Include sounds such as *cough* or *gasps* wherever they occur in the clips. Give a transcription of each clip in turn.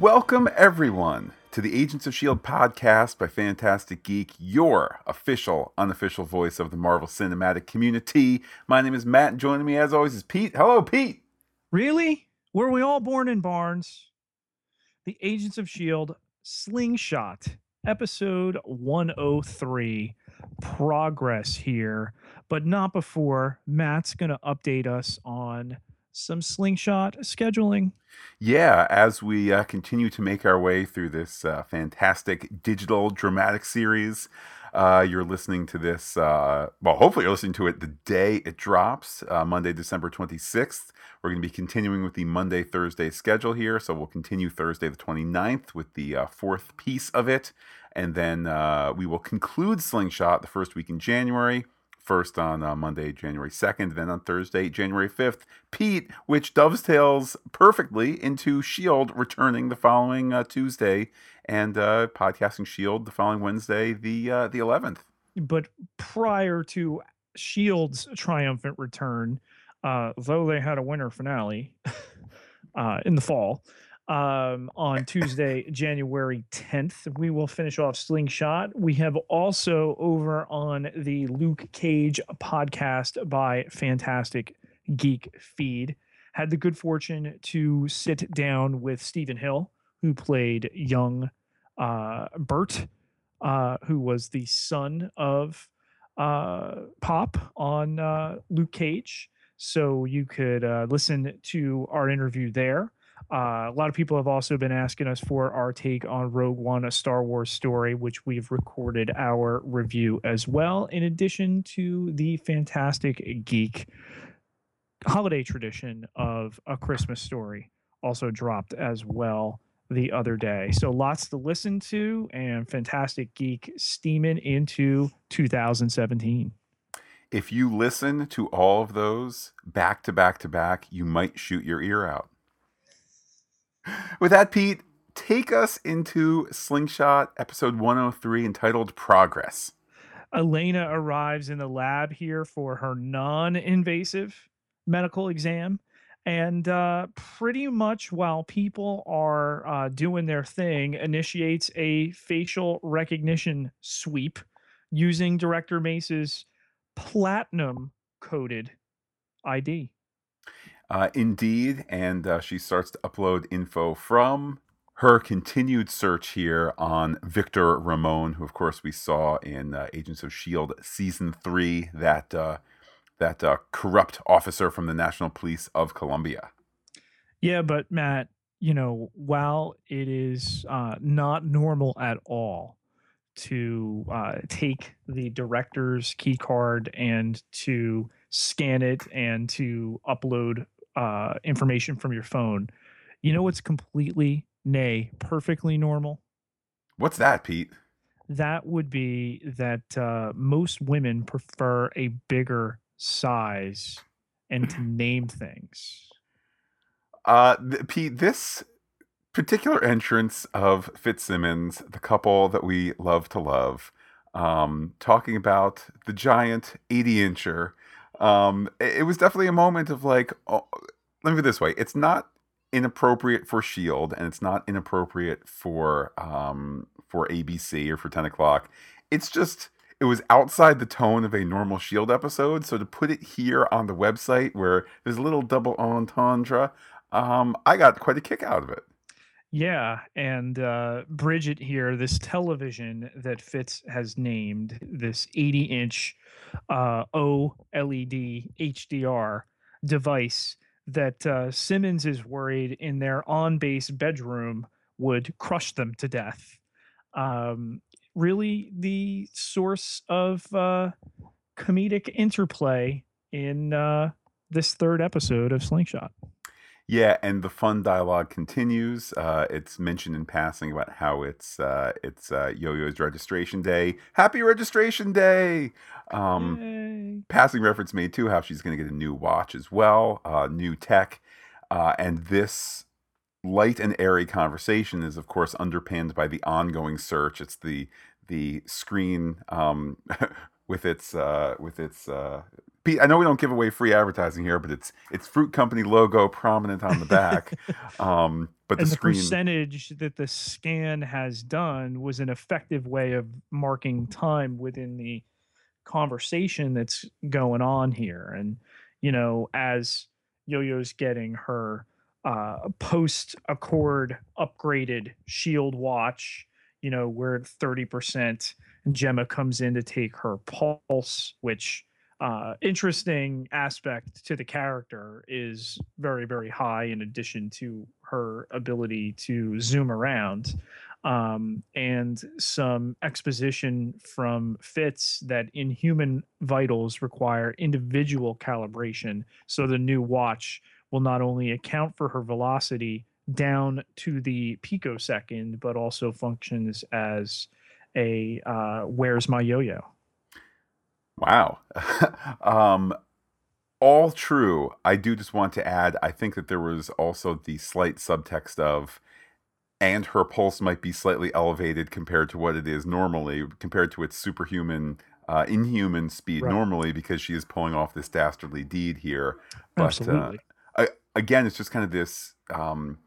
Welcome, everyone, to the Agents of S.H.I.E.L.D. podcast by Phantastic Geek, your official, unofficial voice of the Marvel Cinematic community. My name is Matt, and joining me, as always, is Pete. Hello, Pete. Really? Were we all born in barns? The Agents of S.H.I.E.L.D. Slingshot, episode 103. Progress here, but not before Matt's going to update us on some slingshot scheduling. Yeah, as we uh, continue to make our way through this uh, fantastic digital dramatic series, uh, you're listening to this. Uh, well, hopefully, you're listening to it the day it drops, uh, Monday, December 26th. We're going to be continuing with the Monday, Thursday schedule here. So we'll continue Thursday, the 29th, with the uh, fourth piece of it. And then we will conclude Slingshot the first week in January first on uh, Monday, January 2nd, then on Thursday, January 5th. Pete, which dovetails perfectly into S.H.I.E.L.D. returning the following uh, Tuesday and uh, podcasting S.H.I.E.L.D. the following Wednesday, the uh, the 11th. But prior to S.H.I.E.L.D.'s triumphant return, uh, though they had a winter finale *laughs* uh, in the fall, um, on Tuesday, January 10th. We will finish off Slingshot. We have also over on the Luke Cage podcast by Phantastic Geek feed had the good fortune to sit down with Stephen Hill, who played young uh, Bert, uh, who was the son of uh, Pop on uh, Luke Cage. So you could uh, listen to our interview there. Uh, a lot of people have also been asking us for our take on Rogue One, a Star Wars story, which we've recorded our review as well, in addition to the phantastic geek holiday tradition of a Christmas story, also dropped as well the other day. So lots to listen to, and phantastic geek steaming into 2017 if you listen to all of those back to back to back, you might shoot your ear out. With that, Pete, take us into Slingshot episode 103 entitled Progress. Elena arrives in the lab here for her non invasive medical exam. And uh, pretty much while people are uh, doing their thing, initiates a facial recognition sweep using Director Mace's platinum coded ID. Uh, indeed, and uh, she starts to upload info from her continued search here on Victor Ramon, who of course we saw in uh, Agents of Shield season three, that uh, that uh, corrupt officer from the National Police of Colombia. Yeah, but Matt, you know, while it is uh, not normal at all to take the director's key card and to scan it and to upload uh, information from your phone. You know what's completely, nay, perfectly normal? What's that, Pete? That would be that uh, most women prefer a bigger size and to *clears throat* name things. Uh, th- Pete, this particular entrance of Fitzsimmons, the couple that we love to love, um, talking about the giant 80 incher um, it, was definitely a moment of like, oh, let me put it this way: it's not inappropriate for Shield, and it's not inappropriate for um for ABC or for ten o'clock. It's just it was outside the tone of a normal Shield episode. So to put it here on the website where there's a little double entendre, um, I got quite a kick out of it. Yeah, and uh, Bridget here, this television that Fitz has named this 80 inch uh, OLED HDR device that uh, Simmons is worried in their on base bedroom would crush them to death. Um, really, the source of uh, comedic interplay in uh, this third episode of Slingshot. Yeah, and the fun dialogue continues. Uh, it's mentioned in passing about how it's uh, it's uh, Yo-Yo's registration day. Happy registration day! Um, passing reference made too how she's going to get a new watch as well, uh, new tech, uh, and this light and airy conversation is of course underpinned by the ongoing search. It's the the screen um, *laughs* with its uh, with its Pete, I know we don't give away free advertising here, but it's it's Fruit Company logo prominent on the back. *laughs* um, but the the screen, percentage that the scan has done was an effective way of marking time within the conversation that's going on here. And you know, as Yo-Yo's getting her uh, post Accord upgraded Shield watch, you know, we're at thirty percent. Jemma comes in to take her pulse, which uh, interesting aspect to the character is very very high in addition to her ability to zoom around um, and some exposition from fitz that inhuman vitals require individual calibration. So the new watch will not only account for her velocity down to the picosecond but also functions as a uh, where's my yo-yo Wow. *laughs* um, all true. I do just want to add, I think that there was also the slight subtext of, and her pulse might be slightly elevated compared to what it is normally, compared to its superhuman, uh, inhuman speed Right. normally, because she is pulling off this dastardly deed here. But uh, I, again, it's just kind of this. Um,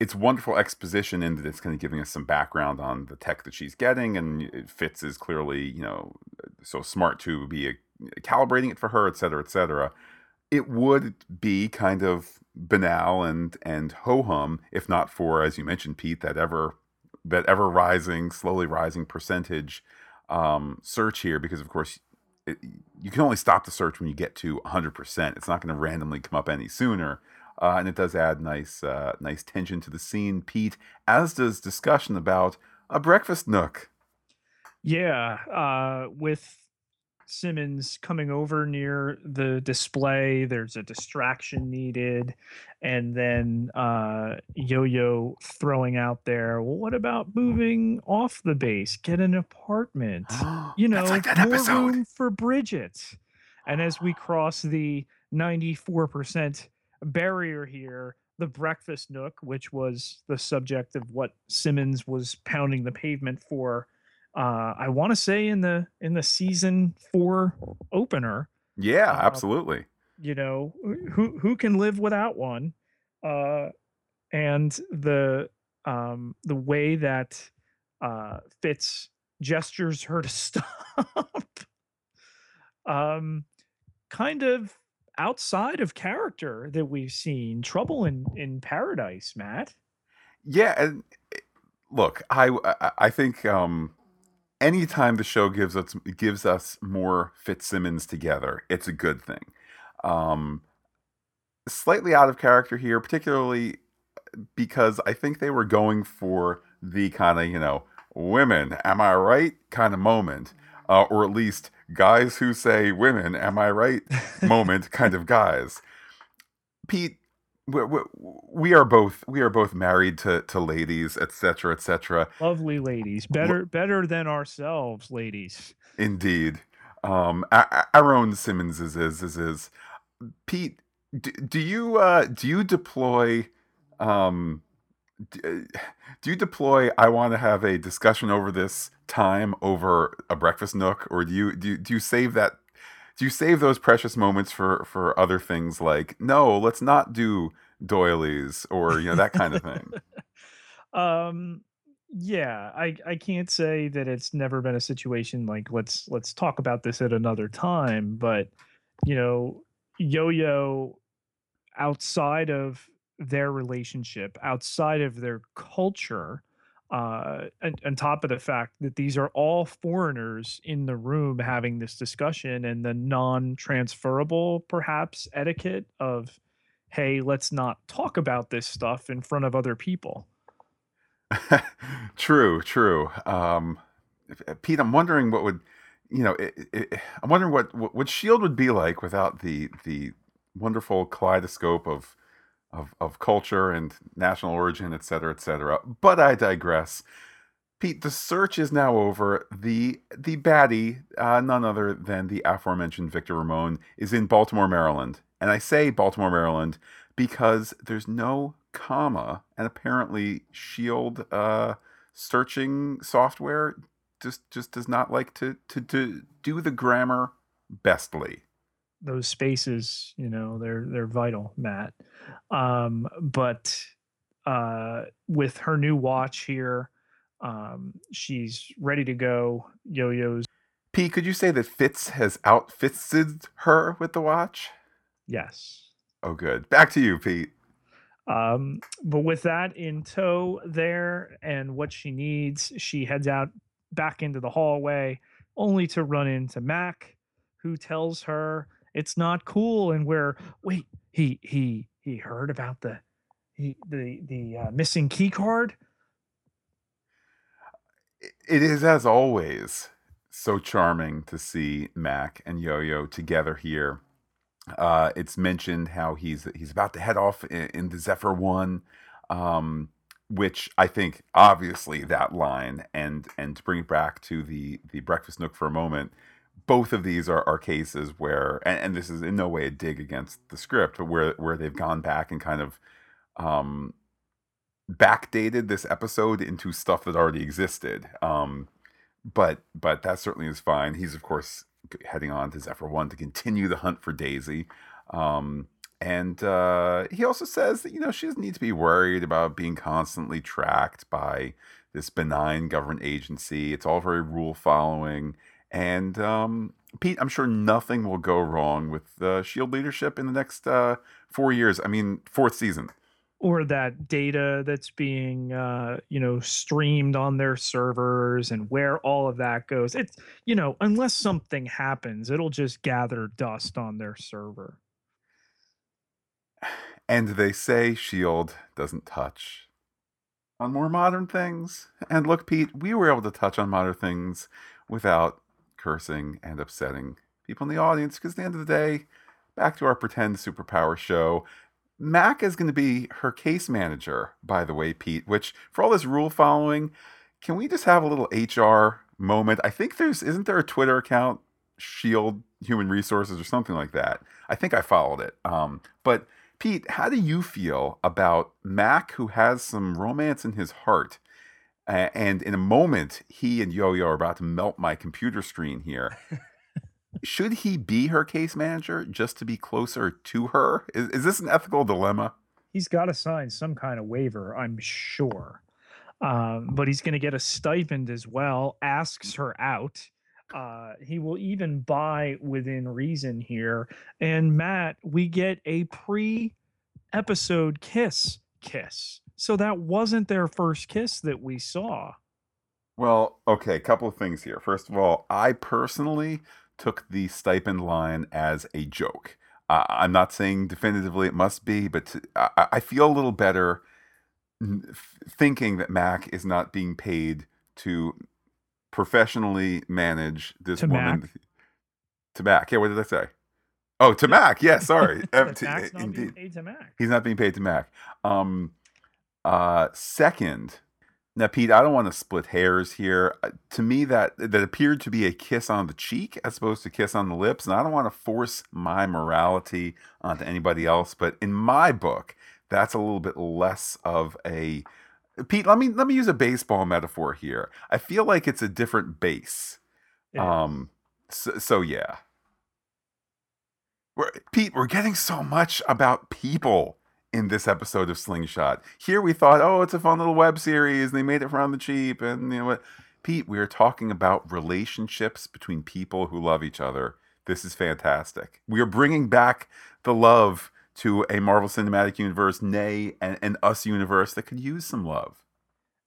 it's wonderful exposition in that it's kind of giving us some background on the tech that she's getting, and it Fitz is clearly, you know, so smart to be uh calibrating it for her, et cetera, et cetera. It would be kind of banal and and ho hum if not for, as you mentioned, Pete, that ever that ever rising, slowly rising percentage um, search here, because of course it, you can only stop the search when you get to 100%. It's not going to randomly come up any sooner. Uh, and it does add nice, uh, nice tension to the scene, Pete, as does discussion about a breakfast nook. Yeah, uh, with Simmons coming over near the display, there's a distraction needed, and then uh, Yo-Yo throwing out there. Well, what about moving off the base? Get an apartment. *gasps* You know, like that more episode. room for Bridget. And as we cross the 94% barrier here, the breakfast nook, which was the subject of what Simmons was pounding the pavement for, uh, I want to say in the in the season four opener. Yeah, Uh, absolutely. You know, who who can live without one? Uh, and the um, the way that uh, Fitz gestures her to *laughs* stop, um, kind of outside of character that we've seen. Trouble in in Paradise, Matt. Yeah, and eh, look, I I, think um, anytime the show gives us gives us more Fitzsimmons together, it's a good thing. Um, slightly out of character here, particularly because I think they were going for the kind of you know women, am I right kind of moment, uh, or at least guys who say women, am I right moment *laughs* kind of guys. Pete, we, we, we are both we are both married to to ladies, etc., etc. Lovely ladies, better better than ourselves, ladies. Indeed, um, our, own Simmons is is is, is. Pete. Do, do you uh, do you deploy? Um, *sighs* do you deploy? I want to have a discussion over this time over a breakfast nook, or do you do you, do you save that? Do you save those precious moments for for other things like no, let's not do doilies or you know that kind of thing? *laughs* um yeah i i can't say that it's never been a situation like let's let's talk about this at another time but you know yo-yo outside of their relationship outside of their culture uh and on top of the fact that these are all foreigners in the room having this discussion and the non-transferable perhaps etiquette of hey let's not talk about this stuff in front of other people *laughs* true, true. Um, Pete, I'm wondering what would, you know, i i I'm wondering what, what what Shield would be like without the the wonderful kaleidoscope of of of culture and national origin, et cetera, et cetera. But I digress. Pete, the search is now over. The the baddie, uh, none other than the aforementioned Victor Ramon, is in Baltimore, Maryland. And I say Baltimore, Maryland, because there's no comma, and apparently Shield uh, searching software just just does not like to to, to do the grammar bestly. Those spaces, you know, they're they're vital, Matt. Um, but uh, with her new watch here, um, she's ready to go. Yo-Yo's. Pete, could you say that Fitz has outfitted her with the watch? Yes. Oh, good. Back to you, Pete. Um, but with that in tow there and what she needs, she heads out back into the hallway, only to run into Mack, who tells her it's not cool and where wait, he he he heard about the he, the the uh, missing key card. It is as always so charming to see Mack and Yo-Yo together here uh, it's mentioned how he's he's about to head off in, in the Zephyr One, um, which I think obviously that line and and to bring it back to the the Breakfast Nook for a moment, both of these are, are cases where and, and this is in no way a dig against the script, but where where they've gone back and kind of um, backdated this episode into stuff that already existed. Um, but but that certainly is fine. He's of course heading on to Zephyr One to continue the hunt for Daisy. Um, and uh, he also says that you know she doesn't need to be worried about being constantly tracked by this benign government agency. It's all very rule following. And um, Pete, I'm sure nothing will go wrong with uh, Shield leadership in the next uh, four years. I mean, fourth season. Or that data that's being uh, you know streamed on their servers and where all of that goes. It's you know unless something happens it'll just gather dust on their server. And they say shield doesn't touch on more modern things. And look pete we were able to touch on modern things without cursing and upsetting people in the audience because at the end of the day back to our pretend superpower show Mack is going to be her case manager, by the way, Pete, which for all this rule following, can we just have a little HR moment? I think there's, isn't there a Twitter account, Shield Human Resources or something like that? I think I followed it. Um, but Pete, how do you feel about Mack, who has some romance in his heart? And in a moment, he and Yo Yo are about to melt my computer screen here. should he be her case manager just to be closer to her? Is, is this an ethical dilemma? He's got to sign some kind of waiver, I'm sure. Um, but he's going to get a stipend as well, asks her out. Uh, he will even buy within reason here. And Matt, we get a pre episode kiss kiss. So that wasn't their first kiss that we saw. Well, okay, a couple of things here. First of all, I personally took the stipend line as a joke. Uh, I'm not saying definitively it must be, but to, I, I, feel a little better thinking that Mack is not being paid to professionally manage this to woman. Mack. To Mack. Yeah, what did I say? Oh, to Mack. Yeah, sorry. *laughs* to, indeed. He's not being paid to Mack. Um, uh, second, now, Pete, I don't want to split hairs here. Uh, to me, that that appeared to be a kiss on the cheek as opposed to kiss on the lips, and I don't want to force my morality onto anybody else. But in my book, that's a little bit less of a Pete. Let me let me use a baseball metaphor here. I feel like it's a different base. Yeah. Um. So, so yeah. We're, Pete, we're getting so much about people in this episode of Slingshot. Here we thought, oh, it's a fun little web series, and they made it for on the cheap, and you know what? Pete, we are talking about relationships between people who love each other. This is fantastic. We are bringing back the love to a Marvel Cinematic Universe, nay, an, an Us universe that could use some love.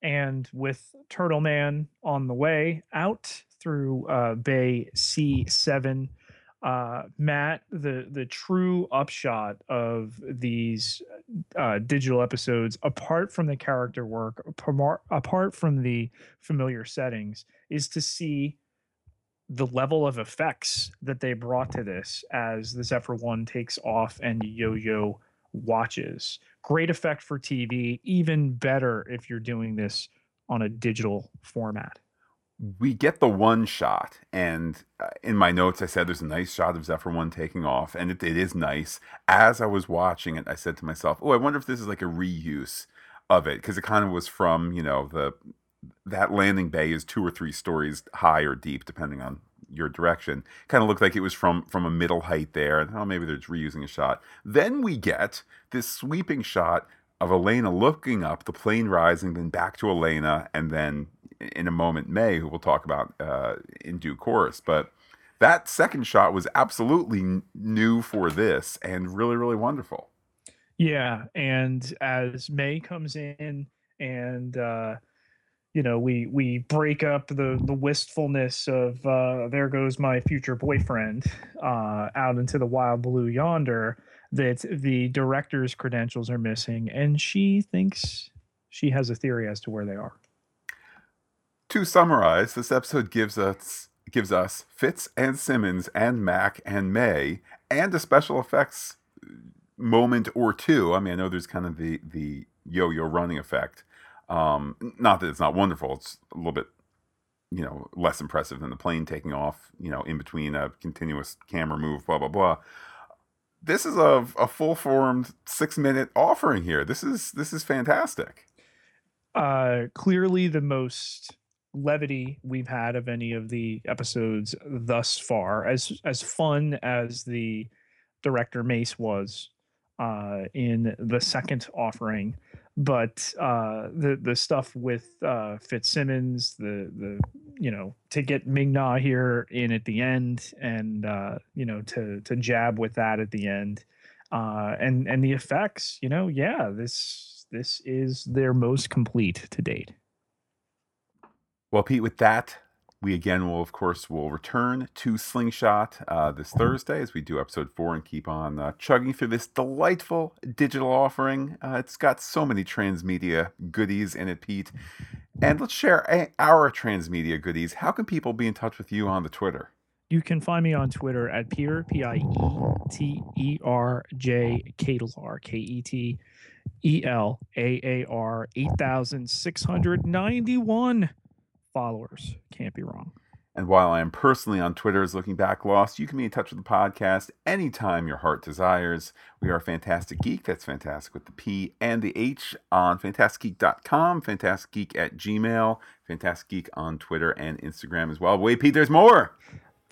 And with Turtle Man on the way out through uh, Bay C7, uh, Matt, the the true upshot of these uh, digital episodes, apart from the character work, apart from the familiar settings, is to see the level of effects that they brought to this as the Zephyr One takes off and Yo Yo watches. Great effect for TV, even better if you're doing this on a digital format we get the one shot, and uh, in my notes, I said there's a nice shot of Zephyr One taking off, and it, it is nice. As I was watching it, I said to myself, "Oh, I wonder if this is like a reuse of it," because it kind of was from you know the that landing bay is two or three stories high or deep, depending on your direction. Kind of looked like it was from from a middle height there. And oh, maybe they're just reusing a shot. Then we get this sweeping shot of Elena looking up, the plane rising, then back to Elena, and then in a moment May, who we'll talk about uh, in due course. But that second shot was absolutely new for this and really, really wonderful. Yeah, and as May comes in and uh you know we we break up the the wistfulness of uh there goes my future boyfriend uh out into the wild blue yonder that the director's credentials are missing and she thinks she has a theory as to where they are. To summarize, this episode gives us gives us Fitz and Simmons and Mack and May and a special effects moment or two. I mean, I know there's kind of the the yo-yo running effect. Um, not that it's not wonderful. It's a little bit, you know, less impressive than the plane taking off. You know, in between a continuous camera move, blah blah blah. This is a, a full formed six minute offering here. This is this is fantastic. Uh, clearly the most levity we've had of any of the episodes thus far. As as fun as the director Mace was uh, in the second offering, but uh, the the stuff with uh, Fitzsimmons, the the you know to get Ming Na here in at the end, and uh, you know to to jab with that at the end, uh, and and the effects, you know, yeah, this this is their most complete to date. Well, Pete, with that, we again will, of course, will return to Slingshot uh, this Thursday as we do episode four and keep on uh, chugging through this delightful digital offering. Uh, it's got so many transmedia goodies in it, Pete. And let's share a- our transmedia goodies. How can people be in touch with you on the Twitter? You can find me on Twitter at Peter, P I E T E R J K E T E L A A R 8,691 followers. Can't be wrong. And while I am personally on Twitter as Looking Back Lost, you can be in touch with the podcast anytime your heart desires. We are Phantastic Geek. That's fantastic with the P and the H on phantasticgeek.com, phantasticgeek at Gmail, Phantastic Geek on Twitter and Instagram as well. Wait, Pete, there's more.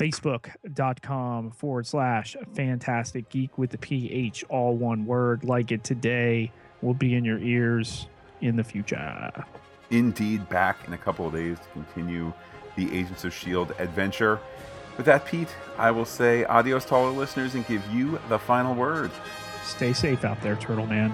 Facebook.com forward slash phantastic geek with the PH, all one word. Like it today will be in your ears in the future. Indeed, back in a couple of days to continue the Agents of S.H.I.E.L.D. adventure. With that, Pete, I will say adios to all our listeners and give you the final word. Stay safe out there, Turtle Man.